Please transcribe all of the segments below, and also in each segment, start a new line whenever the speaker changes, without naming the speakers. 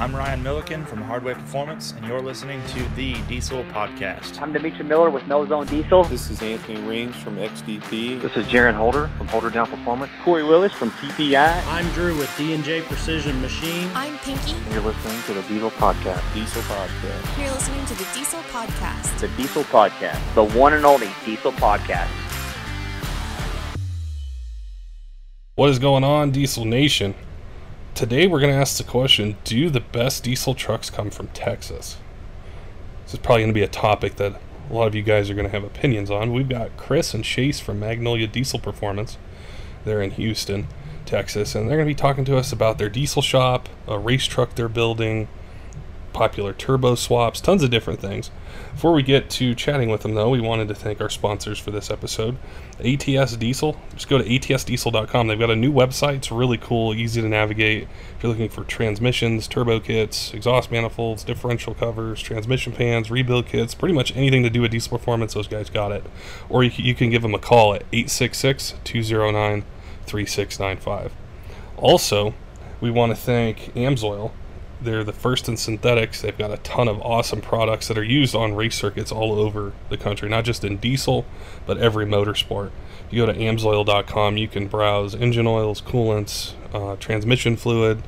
I'm Ryan Milliken from Hardway Performance, and you're listening to the Diesel Podcast.
I'm Demetri Miller with No Zone Diesel.
This is Anthony Range from XDP.
This is Jaron Holder from Holder Down Performance.
Corey Willis from TPI.
I'm Drew with D&J Precision Machine.
I'm Pinky.
And you're listening to the Diesel Podcast.
Diesel Podcast.
You're listening to the Diesel Podcast.
The Diesel Podcast. The one and only Diesel Podcast.
What is going on, Diesel Nation? Today we're going to ask the question Do the best diesel trucks come from Texas? This is probably going to be a topic that a lot of you guys are going to have opinions on. We've got Chris and Chase from Magnolia Diesel Performance. They're in Houston, Texas, and they're going to be talking to us about their diesel shop, a race truck they're building, popular turbo swaps, tons of different things. Before we get to chatting with them, though, we wanted to thank our sponsors for this episode ATS Diesel. Just go to atsdiesel.com. They've got a new website. It's really cool, easy to navigate. If you're looking for transmissions, turbo kits, exhaust manifolds, differential covers, transmission pans, rebuild kits, pretty much anything to do with diesel performance, those guys got it. Or you, can give them a call at 866 209 3695. Also, we want to thank Amsoil they're the first in synthetics. They've got a ton of awesome products that are used on race circuits all over the country, not just in diesel, but every motorsport. If you go to amsoil.com, you can browse engine oils, coolants, uh, transmission fluid,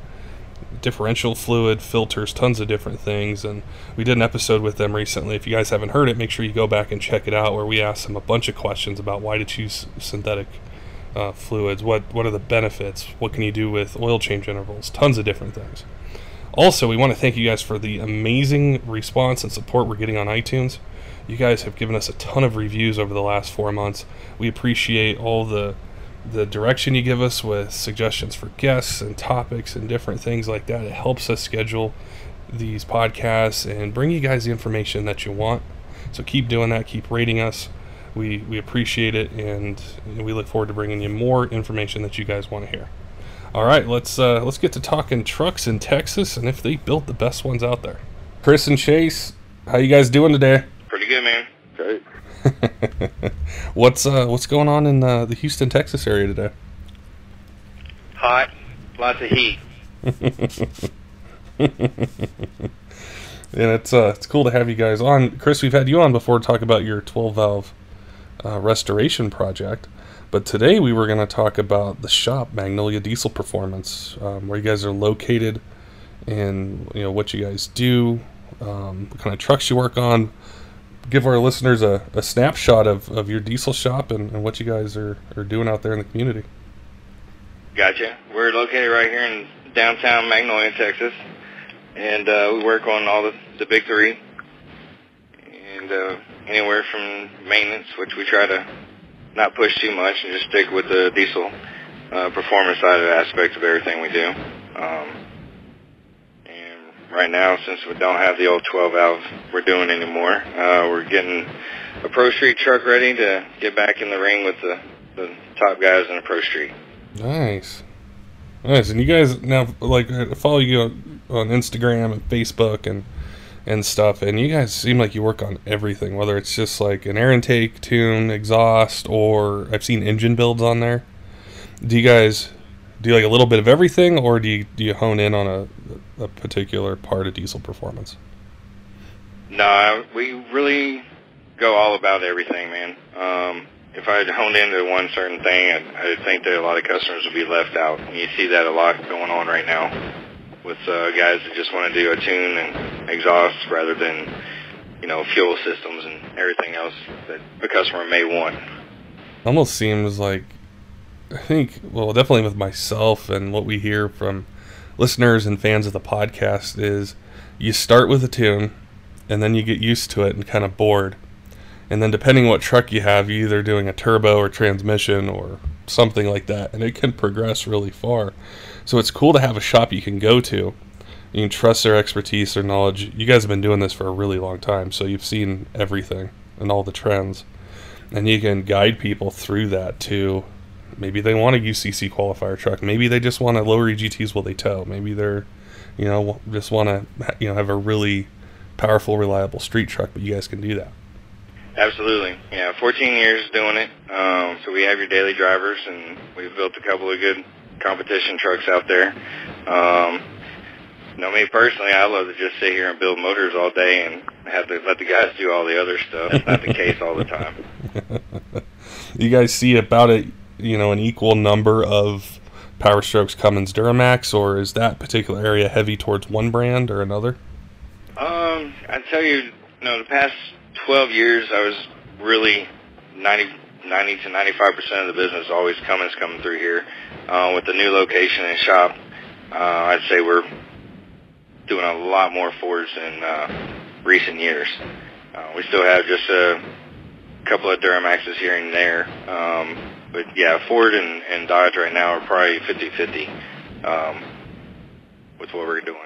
differential fluid, filters, tons of different things. And we did an episode with them recently. If you guys haven't heard it, make sure you go back and check it out, where we asked them a bunch of questions about why to choose synthetic. Uh, fluids. What what are the benefits? What can you do with oil change intervals? Tons of different things. Also, we want to thank you guys for the amazing response and support we're getting on iTunes. You guys have given us a ton of reviews over the last four months. We appreciate all the the direction you give us with suggestions for guests and topics and different things like that. It helps us schedule these podcasts and bring you guys the information that you want. So keep doing that. Keep rating us. We we appreciate it, and we look forward to bringing you more information that you guys want to hear. All right, let's uh, let's get to talking trucks in Texas and if they built the best ones out there. Chris and Chase, how you guys doing today?
Pretty good, man.
Great.
what's uh, what's going on in uh, the Houston, Texas area today?
Hot, lots of heat.
and it's uh, it's cool to have you guys on. Chris, we've had you on before to talk about your 12 valve uh, restoration project. But today we were going to talk about the shop, Magnolia Diesel Performance, um, where you guys are located, and you know what you guys do, um, what kind of trucks you work on. Give our listeners a, a snapshot of, of your diesel shop and, and what you guys are, are doing out there in the community.
Gotcha. We're located right here in downtown Magnolia, Texas, and uh, we work on all the, the big three, and uh, anywhere from maintenance, which we try to not push too much and just stick with the diesel uh, performance side of the aspect of everything we do. Um, and right now, since we don't have the old 12 valve we're doing anymore, uh, we're getting a Pro Street truck ready to get back in the ring with the, the top guys in the Pro Street.
Nice. Nice. And you guys now, like, follow you on Instagram and Facebook and and stuff. And you guys seem like you work on everything, whether it's just like an air intake, tune, exhaust, or I've seen engine builds on there. Do you guys do like a little bit of everything, or do you do you hone in on a, a particular part of diesel performance?
No, we really go all about everything, man. Um, if I had honed into one certain thing, I, I think that a lot of customers would be left out. And you see that a lot going on right now with uh, guys that just want to do a tune and exhaust rather than, you know, fuel systems and everything else that a customer may want.
Almost seems like, I think, well, definitely with myself and what we hear from listeners and fans of the podcast is you start with a tune and then you get used to it and kind of bored. And then depending what truck you have, you're either doing a turbo or transmission or something like that, and it can progress really far. So it's cool to have a shop you can go to. You can trust their expertise, their knowledge. You guys have been doing this for a really long time, so you've seen everything and all the trends. And you can guide people through that too. Maybe they want a UCC qualifier truck. Maybe they just want to lower EGTs while they tow. Maybe they're, you know, just want to, you know, have a really powerful, reliable street truck. But you guys can do that.
Absolutely, yeah. 14 years doing it. Um, so we have your daily drivers, and we've built a couple of good competition trucks out there. Um, know, me personally, I love to just sit here and build motors all day and have to let the guys do all the other stuff. It's not the case all the time.
you guys see about a you know an equal number of Power Strokes Cummins Duramax, or is that particular area heavy towards one brand or another?
Um, I tell you, you know, the past 12 years, I was really 90, 90 to 95 percent of the business always Cummins coming through here. Uh, with the new location and shop, uh, I'd say we're doing a lot more Fords in uh, recent years. Uh, we still have just a couple of Duramaxes here and there. Um, but yeah, Ford and, and Dodge right now are probably 50-50 um, with what we're doing.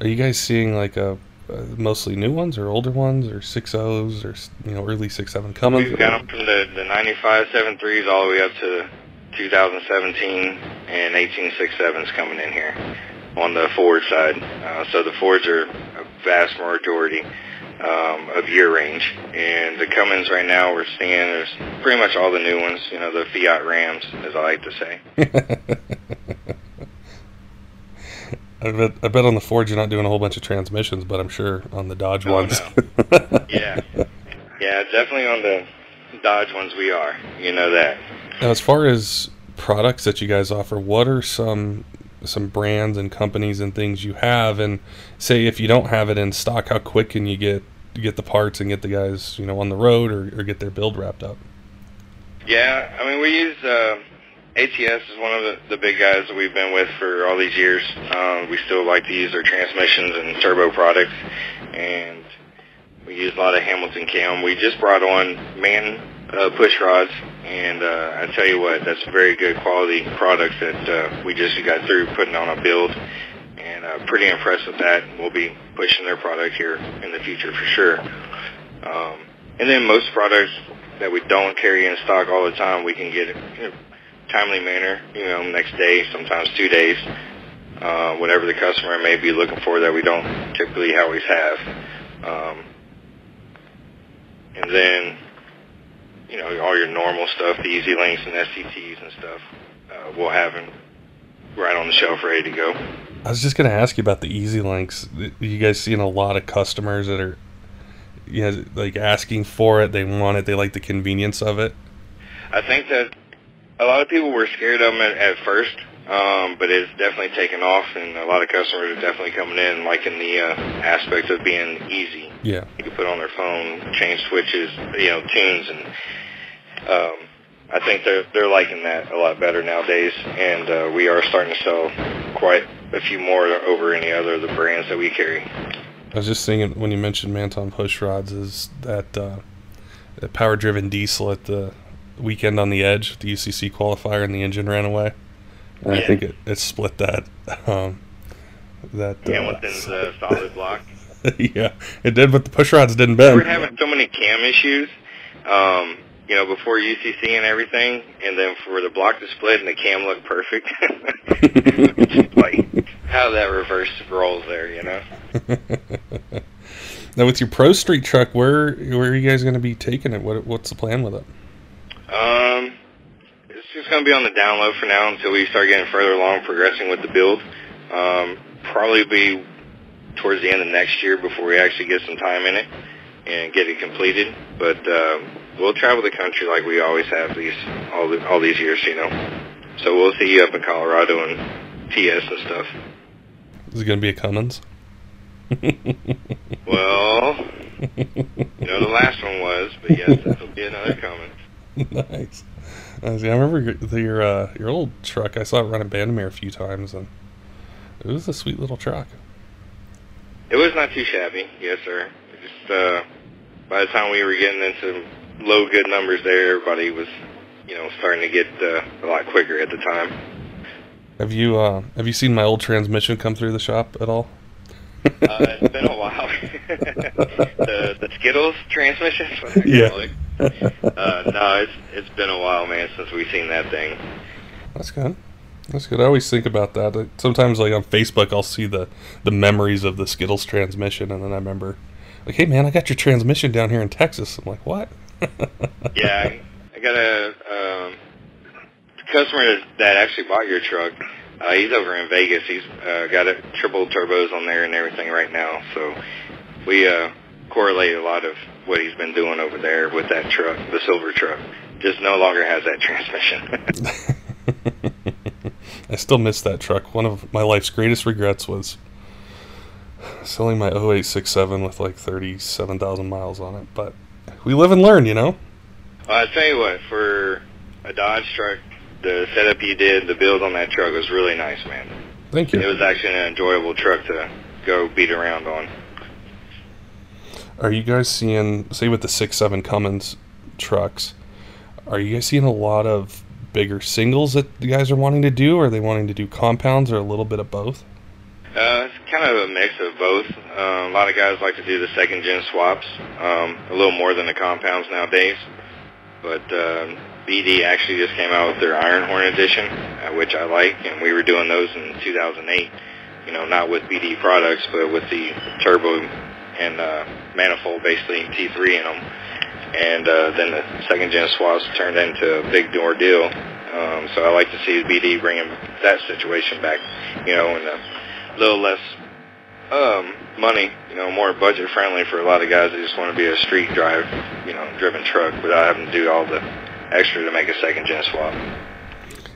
Are you guys seeing like a uh, mostly new ones or older ones or six O's or you know early six seven Cummins?
We've got them from the, the 95 7.3s all the way up to 2017 and 18 6.7s coming in here on the Ford side. Uh, so the Fords are a vast majority um, of year range, and the Cummins right now we're seeing is pretty much all the new ones. You know, the Fiat Rams, as I like to say.
I bet, I bet on the Ford you're not doing a whole bunch of transmissions, but I'm sure on the Dodge
Oh,
ones.
yeah, yeah, definitely on the Dodge ones we are. You know that.
Now, as far as products that you guys offer, what are some some brands and companies and things you have? And say if you don't have it in stock, how quick can you get get the parts and get the guys you know on the road or, or get their build wrapped up?
Yeah, I mean we use uh, ATS is one of the, the big guys that we've been with for all these years. Um, we still like to use their transmissions and turbo products, and we use a lot of Hamilton Cam. We just brought on man uh, push rods, and uh, I tell you what, that's a very good quality products that uh, we just got through putting on a build, and uh, pretty impressed with that. We'll be pushing their product here in the future for sure. Um, and then most products that we don't carry in stock all the time, we can get in a timely manner, you know, next day, sometimes two days, uh, whatever the customer may be looking for that we don't typically always have. Um, and then, you know, all your normal stuff, the Easy Links and SCTs and stuff, uh, we'll have them right on the shelf ready to go.
I was just going to ask you about the Easy Links. You guys seeing a lot of customers that are, you know, like asking for it. They want it. They like the convenience of it.
I think that a lot of people were scared of them at, at first, um, but it's definitely taken off, and a lot of customers are definitely coming in liking the uh, aspect of being easy.
Yeah.
You can put on their phone, change switches, you know, tunes, and um, I think they're they're liking that a lot better nowadays. And uh, we are starting to sell quite a few more over any other of the brands that we carry.
I was just thinking when you mentioned Manton push rods, is that uh, that power driven diesel at the weekend on the edge, the UCC qualifier, and the engine ran away. And I think it, it split that. Um, that uh,
Hamilton's uh, solid block.
yeah, it did, but the push rods didn't bend.
We were having so many cam issues, um, you know, before UCC and everything, and then for the block to split and the cam looked perfect. Like how that reverse rolls there, you know.
now with your Pro Street truck, where where are you guys going to be taking it? What what's the plan with it?
Um, it's just going to be on the down low for now until we start getting further along, progressing with the build. Um, probably be towards the end of next year before we actually get some time in it and get it completed. But uh, we'll travel the country like we always have these all the, all these years, you know. So we'll see you up in Colorado and TS and stuff.
Is it going to be a Cummins?
Well, you know the last one was, but yes, will be another Cummins.
nice. See, I remember your the- your uh, your old truck. I saw it running in Bandimere a few times, and it was a sweet little truck.
It was not too shabby, yes, sir. Just uh, by the time we were getting into low good numbers there, everybody was, you know, starting to get uh, a lot quicker at the time.
Have you uh, have you seen my old transmission come through the shop at all?
Uh, it's been a while. the the Skittles transmission. is what I
Yeah.
it. Uh, no, it's it's been a while, man, since we've seen that thing.
That's good. That's good. I always think about that. Sometimes, like on Facebook, I'll see the the memories of the Skittles transmission, and then I remember, like, hey man, I got your transmission down here in Texas. I'm like, what?
Yeah, I, I got a um, customer that, actually bought your truck. Uh, he's over in Vegas. He's uh, got a triple turbos on there and everything right now. So we uh, correlate a lot of what he's been doing over there with that truck, the silver truck. Just no longer has that transmission.
I still miss that truck. One of my life's greatest regrets was selling my 0867 with like 37,000 miles on it. But we live and learn, you know?
well, I tell you what, for a Dodge truck, the setup you did, the build on that truck was really nice, man.
Thank you.
It was actually an enjoyable truck to go beat around on.
Are you guys seeing, say, with the six seven Cummins trucks, are you guys seeing a lot of bigger singles that the guys are wanting to do? Or are they wanting to do compounds or a little bit of both?
Uh, it's kind of a mix of both. Um, a lot of guys like to do the second gen swaps, um, a little more than the compounds nowadays. But um, BD actually just came out with their Iron Horn edition, uh, which I like, and we were doing those in 2008. You know, not with BD products, but with the turbo and uh, manifold, basically T3 in them. And uh, then the second gen swaps turned into a big ordeal. Um, so I like to see BD bringing that situation back. You know, and a little less um, money, you know, more budget friendly for a lot of guys that just want to be a street drive, you know, driven truck without having to do all the extra to make a second gen swap.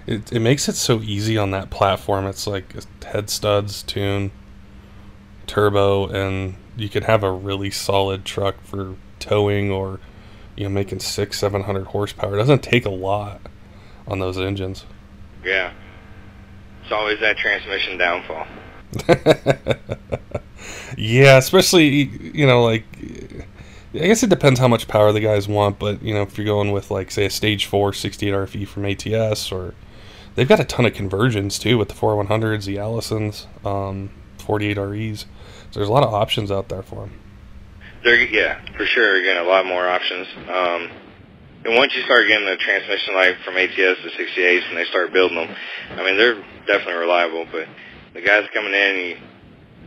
It, it makes it so easy on that platform. It's like head studs, tune, turbo, and you could have a really solid truck for towing or you know making six, seven hundred horsepower. It doesn't take a lot on those engines.
Yeah. It's always that transmission downfall.
yeah, especially you know like I guess it depends how much power the guys want, but you know if you're going with like say a stage 4 68 RFE from ATS or they've got a ton of conversions too with the 4100s, the Allisons, um, 48 REs. So there's a lot of options out there for them.
They're, yeah, for sure, getting a lot more options. Um, and once you start getting the transmission life from ATS to 68s and they start building them, I mean, they're definitely reliable, but the guys coming in, you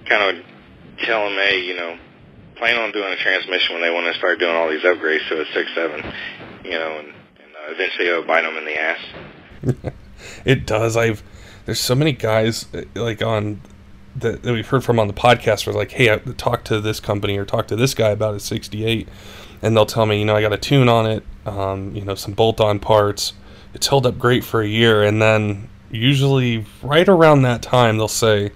kind of tell them, hey, you know, plan on doing a transmission when they want to start doing all these upgrades to a 6.7, you know, and, and uh, eventually it'll bite them in the ass.
It does. I've there's so many guys uh, like on that, that we've heard from on the podcast where like, hey, I talk to this company or talk to this guy about a 68, and they'll tell me, you know, I got a tune on it, um, you know, some bolt-on parts. It's held up great for a year, and then usually right around that time they'll say,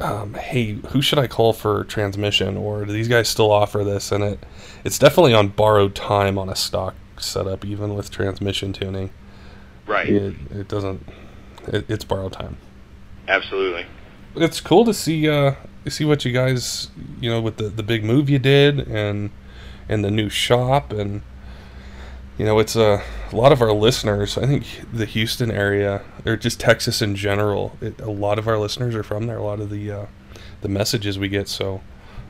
um, hey, who should I call for transmission? Or do these guys still offer this? And it it's definitely on borrowed time on a stock setup, even with transmission tuning.
Right.
It, it doesn't. It, it's borrowed time.
Absolutely.
It's cool to see uh see what you guys you know with the the big move you did and and the new shop and you know it's a, a lot of our listeners. I think the Houston area or just Texas in general. It, a lot of our listeners are from there. A lot of the uh, the messages we get. So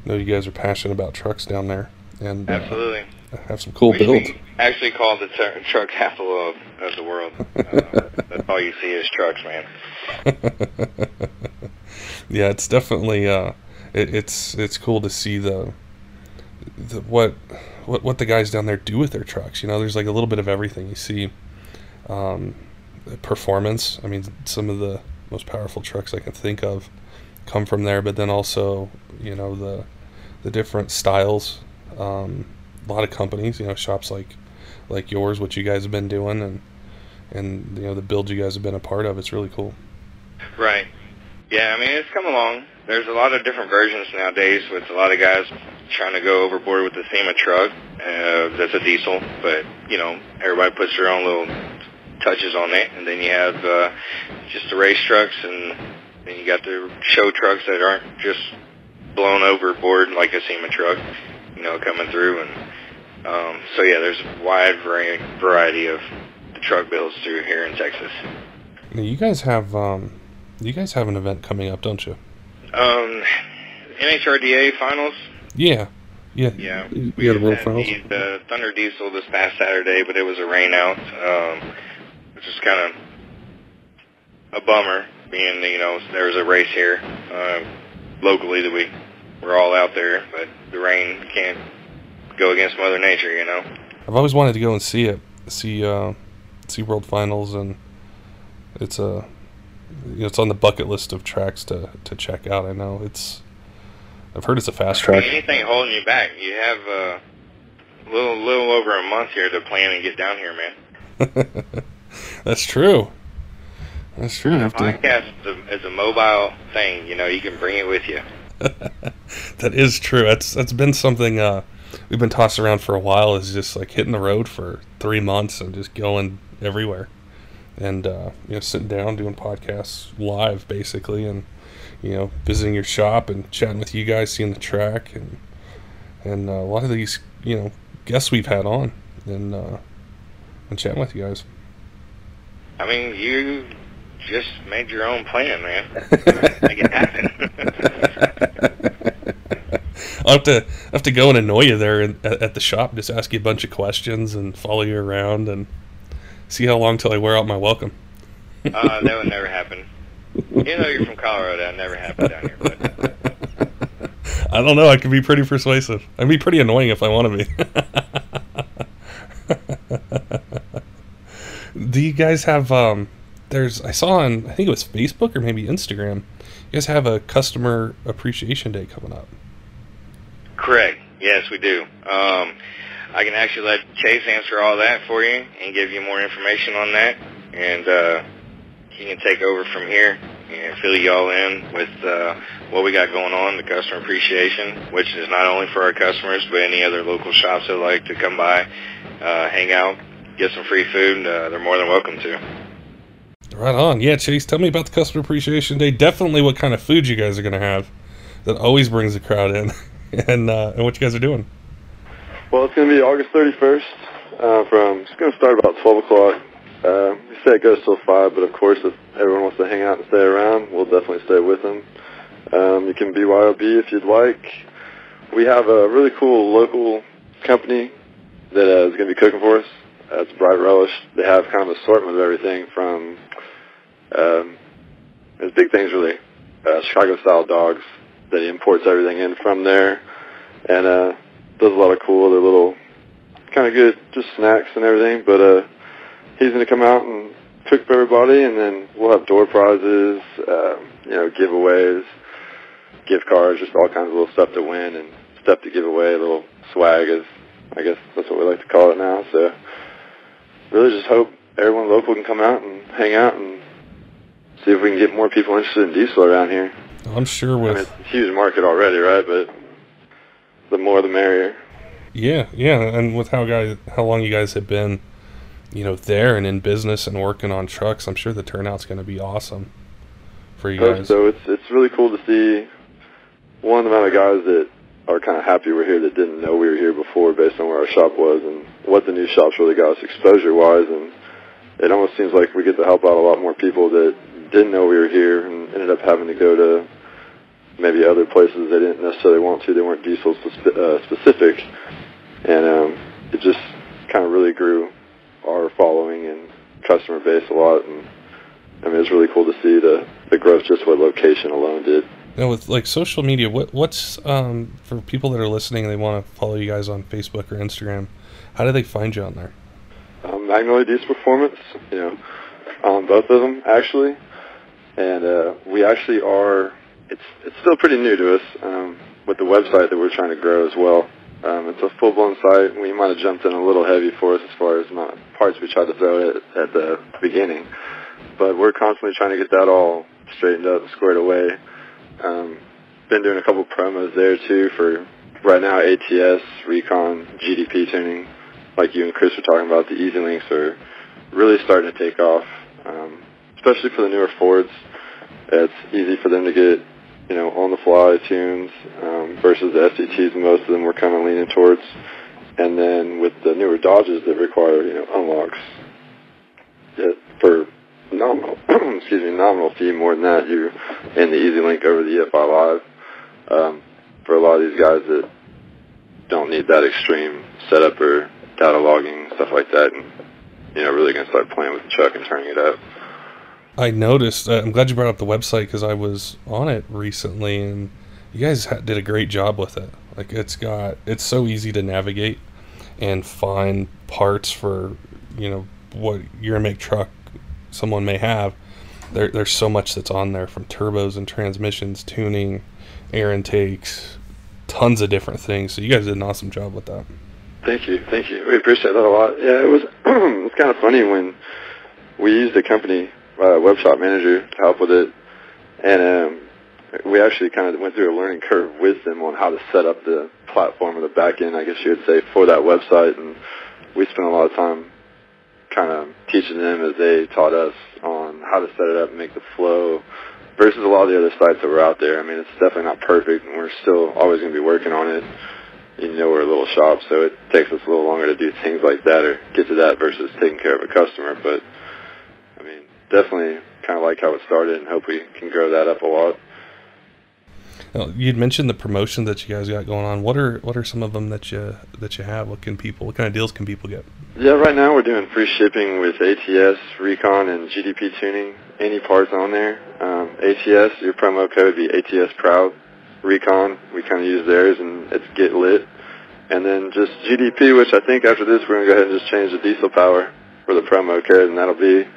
I know you guys are passionate about trucks down there and uh,
Absolutely.
have some cool
We
builds.
actually called the tr- truck capital of, of the world. Uh, that's all you see is trucks, man.
yeah, it's definitely uh, it, it's it's cool to see the, the what what what the guys down there do with their trucks. You know, there's like a little bit of everything. You see, um, performance. I mean, some of the most powerful trucks I can think of come from there. But then also, you know, the the different styles. Um, a lot of companies, you know, shops like like yours, what you guys have been doing, and and you know the build you guys have been a part of. It's really cool.
Right. Yeah, I mean, it's come along. There's a lot of different versions nowadays with a lot of guys trying to go overboard with the SEMA truck. Uh, that's a diesel, but, you know, everybody puts their own little touches on it. And then you have uh, just the race trucks, and then you got the show trucks that aren't just blown overboard like a SEMA truck, you know, coming through. And um, so, yeah, there's a wide variety of the truck builds through here in Texas.
You guys have um, you guys have an event coming up, don't you?
Um, NHRDA finals.
Yeah, yeah.
Yeah,
We got a world
had
finals.
The, the Thunder Diesel this past Saturday, but it was a rain out, um, which is kind of a bummer. Being you know there was a race here uh, locally that we were all out there, but the rain can't go against Mother Nature, you know.
I've always wanted to go and see it, see uh, see World Finals, and it's a you know, it's on the bucket list of tracks to to check out. I know it's. I've heard it's a fast track.
Anything holding you back? You have uh, a little little over a month here to plan and get down here, man.
That's true. That's true. I have to,
Podcast is a, is a mobile thing. You know, you can bring it with you.
that is true. That's that's been something uh, we've been tossing around for a while. Is just like hitting the road for three months and just going everywhere, and uh, you know, sitting down doing podcasts live basically, and you know, visiting your shop and chatting with you guys, seeing the track, and and uh, a lot of these you know guests we've had on, and uh, and chatting with you guys.
I mean, you just made your own plan, man. Make it happen.
I'll have to I'll have to go and annoy you there in, at, at the shop, just ask you a bunch of questions and follow you around and see how long till I wear out my welcome.
uh, that would never happen. You know, you're from Colorado. That never happened down here. But
I don't know. I can be pretty persuasive. I'd be pretty annoying if I want to be. Do you guys have? Um, there's I saw on I think it was Facebook or maybe Instagram. You guys have a customer appreciation day coming up.
correct. Yes, we do. Um, I can actually let Chase answer all that for you and give you more information on that, and uh, he can take over from here and fill you all in with uh, what we got going on, the customer appreciation, which is not only for our customers but any other local shops that like to come by, uh, hang out, get some free food. Uh, they're more than welcome to.
Right on. Yeah, Chase, tell me about the customer appreciation day. Definitely what kind of food you guys are going to have that always brings the crowd in, and uh, and what you guys are doing.
Well, it's going to be August 31st. Uh, from it's going to start about 12 o'clock. Uh, we say it goes till five, but of course, if everyone wants to hang out and stay around, we'll definitely stay with them. Um, you can BYOB if you'd like. We have a really cool local company that uh, is going to be cooking for us. Uh, it's Bright Relish. They have kind of an assortment of everything from um, his big things really uh, Chicago style dogs that he imports everything in from there, and uh, does a lot of cool other little kind of good just snacks and everything. But uh, he's going to come out and cook for everybody, and then we'll have door prizes, uh, you know, giveaways, gift cards, just all kinds of little stuff to win and stuff to give away, little swag is, I guess that's what we like to call it now. So really just hope everyone local can come out and hang out and see if we can get more people interested in diesel around here.
I'm sure
I mean,
with
it's a huge market already, right? But the more the merrier.
yeah, yeah, and with how guys how long you guys have been, you know, there and in business and working on trucks, I'm sure the turnout's going to be awesome for you guys.
So it's it's really cool to see one the amount of guys that are kind of happy we're here that didn't know we were here before based on where our shop was and what the new shop's really got us exposure wise and it almost seems like we get to help out a lot more people that didn't know we were here and ended up having to go to maybe other places they didn't necessarily want to. They weren't diesel spe- uh, specific, and um, it just kind of really grew our following and customer base a lot. And I mean, it's really cool to see the the growth just what location alone did.
Now with like social media, what what's um for people that are listening and they want to follow you guys on Facebook or Instagram, how do they find you on there?
um, Magnolia Diesel Performance, you know, on both of them actually, and uh, we actually are. It's it's still pretty new to us um, with the website that we're trying to grow as well. Um, it's a full blown site. We might have jumped in a little heavy for us as far as of parts we tried to throw at at the beginning, but we're constantly trying to get that all straightened up, squared away. Um, been doing a couple promos there too for right now ATS, Recon, GDP tuning like you and Chris were talking about, the Easy Links are really starting to take off, um, especially for the newer Fords. It's easy for them to get, you know, on the fly tunes um, versus the SCTs. Most of them we're kind of leaning towards, and then with the newer Dodges that require, you know, unlocks that for nominal, excuse me, nominal fee more than that, you and the Easy Link over the EFI Live. Um, for a lot of these guys that don't need that extreme setup or data logging stuff like that, and you know, really gonna start playing with the truck and turning it up.
I noticed. Uh, I'm glad you brought up the website because I was on it recently, and you guys ha- did a great job with it. Like it's got, it's so easy to navigate and find parts for, you know, what your make truck someone may have, there, there's so much that's on there from turbos and transmissions, tuning, air intakes, tons of different things. So you guys did an awesome job with that.
Thank you, thank you. We appreciate that a lot. Yeah, it was it's kind of funny when we used a company uh, web shop manager to help with it, and um, we actually kind of went through a learning curve with them on how to set up the platform or the back end, I guess you would say, for that website, and we spent a lot of time kind of teaching them as they taught us on how to set it up and make the flow versus a lot of the other sites that were out there. I mean, it's definitely not perfect, and we're still always going to be working on it. You know, we're a little shop, so it takes us a little longer to do things like that or get to that versus taking care of a customer. But definitely kind of like how it started, and hope we can grow that up a lot.
Now, you'd mentioned the promotion that you guys got going on. What are what are some of them that you that you have? What can people? What kind of deals can people get?
Yeah, right now we're doing free shipping with ATS, Recon, and GDP tuning. Any parts on there. Um, ATS, your promo code would be ATS Proud. Recon, we kind of use theirs, and it's Get Lit. And then just GDP, which I think after this we're going to go ahead and just change the diesel power for the promo code, and that'll be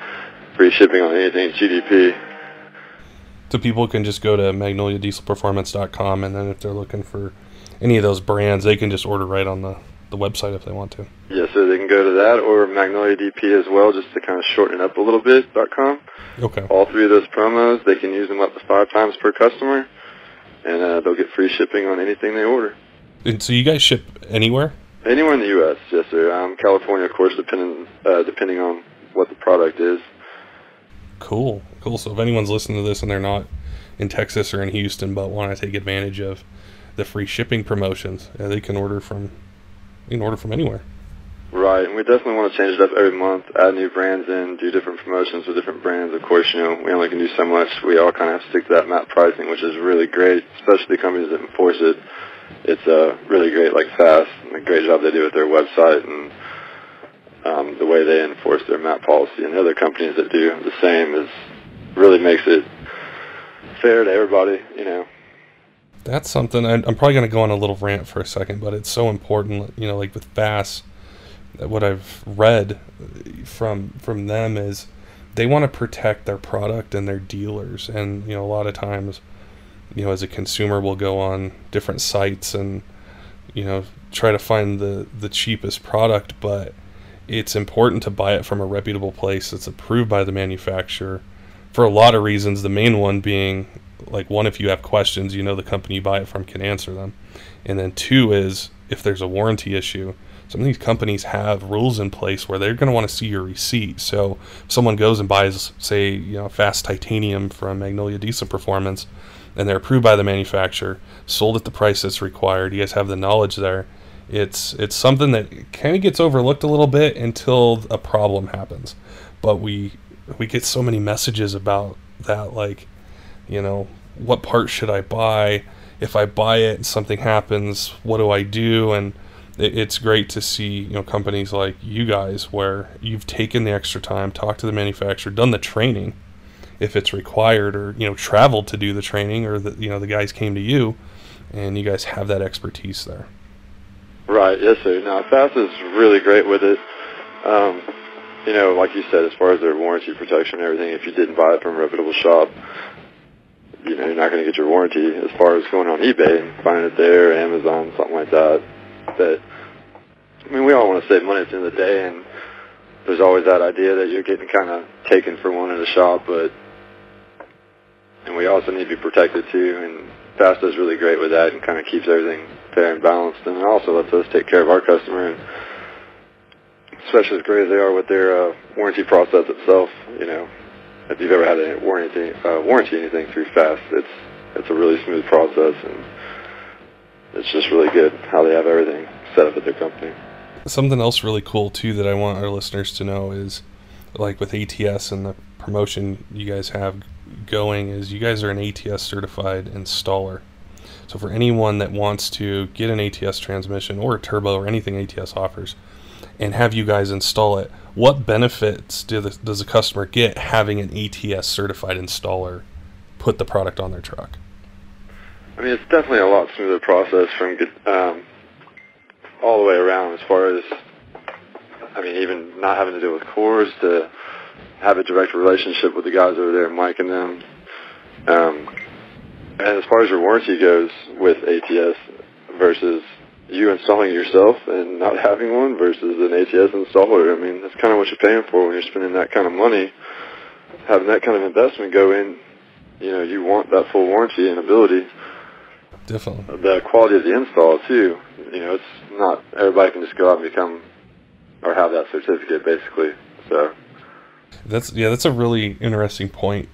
free shipping on anything GDP.
So people can just go to magnoliadieselperformance.com, and then if they're looking for any of those brands, they can just order right on the, the website if they want to.
Yes, so they can go to that or Magnolia DP as well, just to kind of shorten it up a little bit. dot com.
Okay.
All three of those promos, they can use them up to five times per customer, and uh, they'll get free shipping on anything they order.
And so you guys ship anywhere?
Anywhere in the U.S., yes, sir. Um, California, of course, depending uh, depending on what the product is.
Cool, cool. So if anyone's listening to this and they're not in Texas or in Houston, but want to take advantage of the free shipping promotions, yeah, they can order from you can order from anywhere.
Right, and we definitely want to change it up every month, add new brands in, do different promotions with different brands. Of course, you know, we only can do so much. We all kind of have to stick to that map pricing, which is really great, especially companies that enforce it. It's uh, really great, like FASS, and a great job they do with their website and um, the way they enforce their map policy. And other companies that do the same is really makes it fair to everybody, you know.
That's something I'm, I'm probably going to go on a little rant for a second, but it's so important. You know, like with FASS, what I've read from from them is they want to protect their product and their dealers, and you know, a lot of times, you know, as a consumer, we'll go on different sites and you know try to find the the cheapest product, but it's important to buy it from a reputable place that's approved by the manufacturer for a lot of reasons. The main one being like one, if you have questions, you know the company you buy it from can answer them, and then two is if there's a warranty issue. Some of these companies have rules in place where they're going to want to see your receipt. So if someone goes and buys, say, you know, FASS titanium from Magnolia Diesel Performance, and they're approved by the manufacturer, sold at the price that's required. You guys have the knowledge there. It's it's something that kind of gets overlooked a little bit until a problem happens. But we we get so many messages about that, like, you know, what part should I buy? If I buy it and something happens, what do I do? And it, it's great to see, you know, companies like you guys where you've taken the extra time, talked to the manufacturer, done the training, if it's required, or you know, traveled to do the training, or the you know the guys came to you, and you guys have that expertise there.
Right. Yes, sir. Now, FASS is really great with it. Um, you know, like you said, as far as their warranty protection and everything, if you didn't buy it from a reputable shop, you know, you're not going to get your warranty as far as going on eBay and finding it there, Amazon, something like that. That, I mean, we all want to save money at the end of the day, and there's always that idea that you're getting kind of taken for one in a shop, but, and we also need to be protected too, and FASS is really great with that and kind of keeps everything fair and balanced, and it also lets us take care of our customer and especially as great as they are with their uh, warranty process itself. You know, if you've ever had a warranty uh, warranty anything through FASS, it's it's a really smooth process, and it's just really good how they have everything set up at their company.
Something else really cool too that I want our listeners to know is, like with ATS and the promotion you guys have going, is you guys are an ATS certified installer. So for anyone that wants to get an ATS transmission or a turbo or anything ATS offers, and have you guys install it, what benefits do the, does a customer get having an ATS certified installer put the product on their truck?
I mean, it's definitely a lot smoother process from um, all the way around as far as, I mean, even not having to deal with cores to have a direct relationship with the guys over there, Mike and them. Um, and as far as your warranty goes with ATS versus you installing yourself and not having one versus an ATS installer, I mean, that's kind of what you're paying for when you're spending that kind of money. Having that kind of investment go in, you know, you want that full warranty and ability.
Definitely.
The quality of the install, too. You know, it's not everybody can just go out and become or have that certificate, basically. So
That's yeah, that's a really interesting point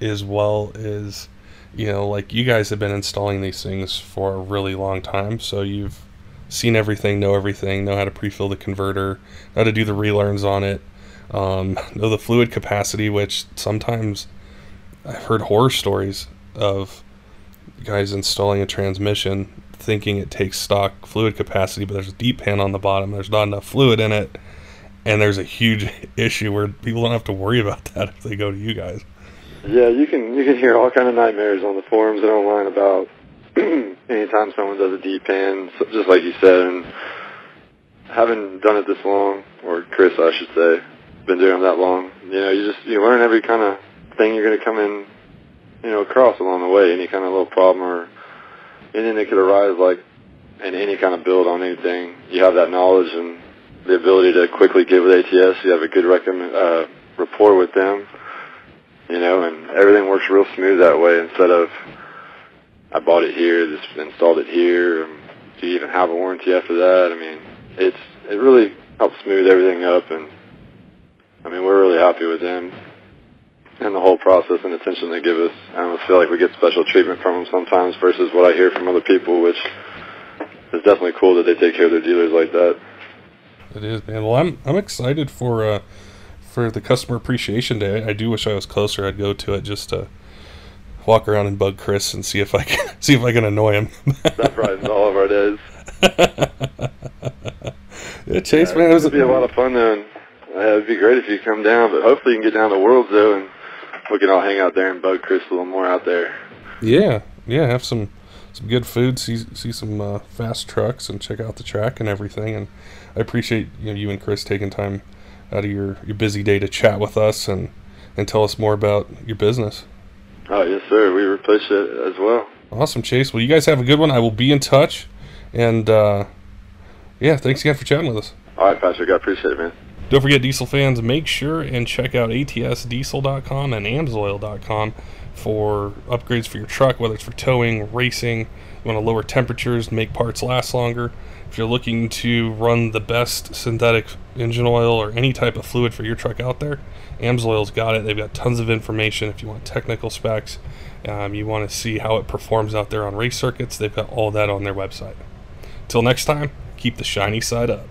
as well as you know, like you guys have been installing these things for a really long time, so you've seen everything, know everything, know how to pre-fill the converter, know how to do the relearns on it, um, know the fluid capacity, which sometimes I've heard horror stories of guys installing a transmission thinking it takes stock fluid capacity, but there's a deep pan on the bottom, there's not enough fluid in it, and there's a huge issue where people don't have to worry about that if they go to you guys.
Yeah, you can you can hear all kind of nightmares on the forums and online about anytime someone does a deep pan, so- just like you said, and having done it this long, or Chris, I should say, been doing it that long. You know, you just you learn every kind of thing you're going to come in, you know, across along the way. Any kind of little problem or anything that could arise, like in any kind of build on anything, you have that knowledge and the ability to quickly get with ATS. You have a good recommend uh, rapport with them you know, and everything works real smooth that way instead of I bought it here, just installed it here. Do you even have a warranty after that? I mean, it's it really helps smooth everything up, and I mean, we're really happy with them and the whole process and attention they give us. I almost feel like we get special treatment from them sometimes versus what I hear from other people, which is definitely cool that they take care of their dealers like that.
It is, man. Well, I'm I'm excited for uh, for the customer appreciation day. I do wish I was closer. I'd go to it just to walk around and bug Chris and see if I can see if I can annoy him.
That brightens all of our days.
yeah, Chase, man, it was
It'd be a lot of fun though. And, uh, it'd be great if you come down, but hopefully you can get down to Worlds though, and we can all hang out there and bug Chris a little more out there.
Yeah, yeah. Have some some good food. See see some uh, fast trucks and check out the track and everything. And I appreciate you know you and Chris taking time out of your, your busy day to chat with us and and tell us more about your business.
Oh yes, sir. We appreciate it as well.
Awesome, Chase. Well, you guys have a good one. I will be in touch. And uh, yeah, thanks again for chatting with us.
All right, Patrick. I appreciate it, man.
Don't forget, diesel fans, make sure and check out atsdiesel.com and amsoil.com for upgrades for your truck, whether it's for towing, racing, you want to lower temperatures, make parts last longer. If you're looking to run the best synthetic engine oil or any type of fluid for your truck out there, Amsoil's got it. They've got tons of information. If you want technical specs, um, you want to see how it performs out there on race circuits, they've got all that on their website. Till next time, keep the shiny side up.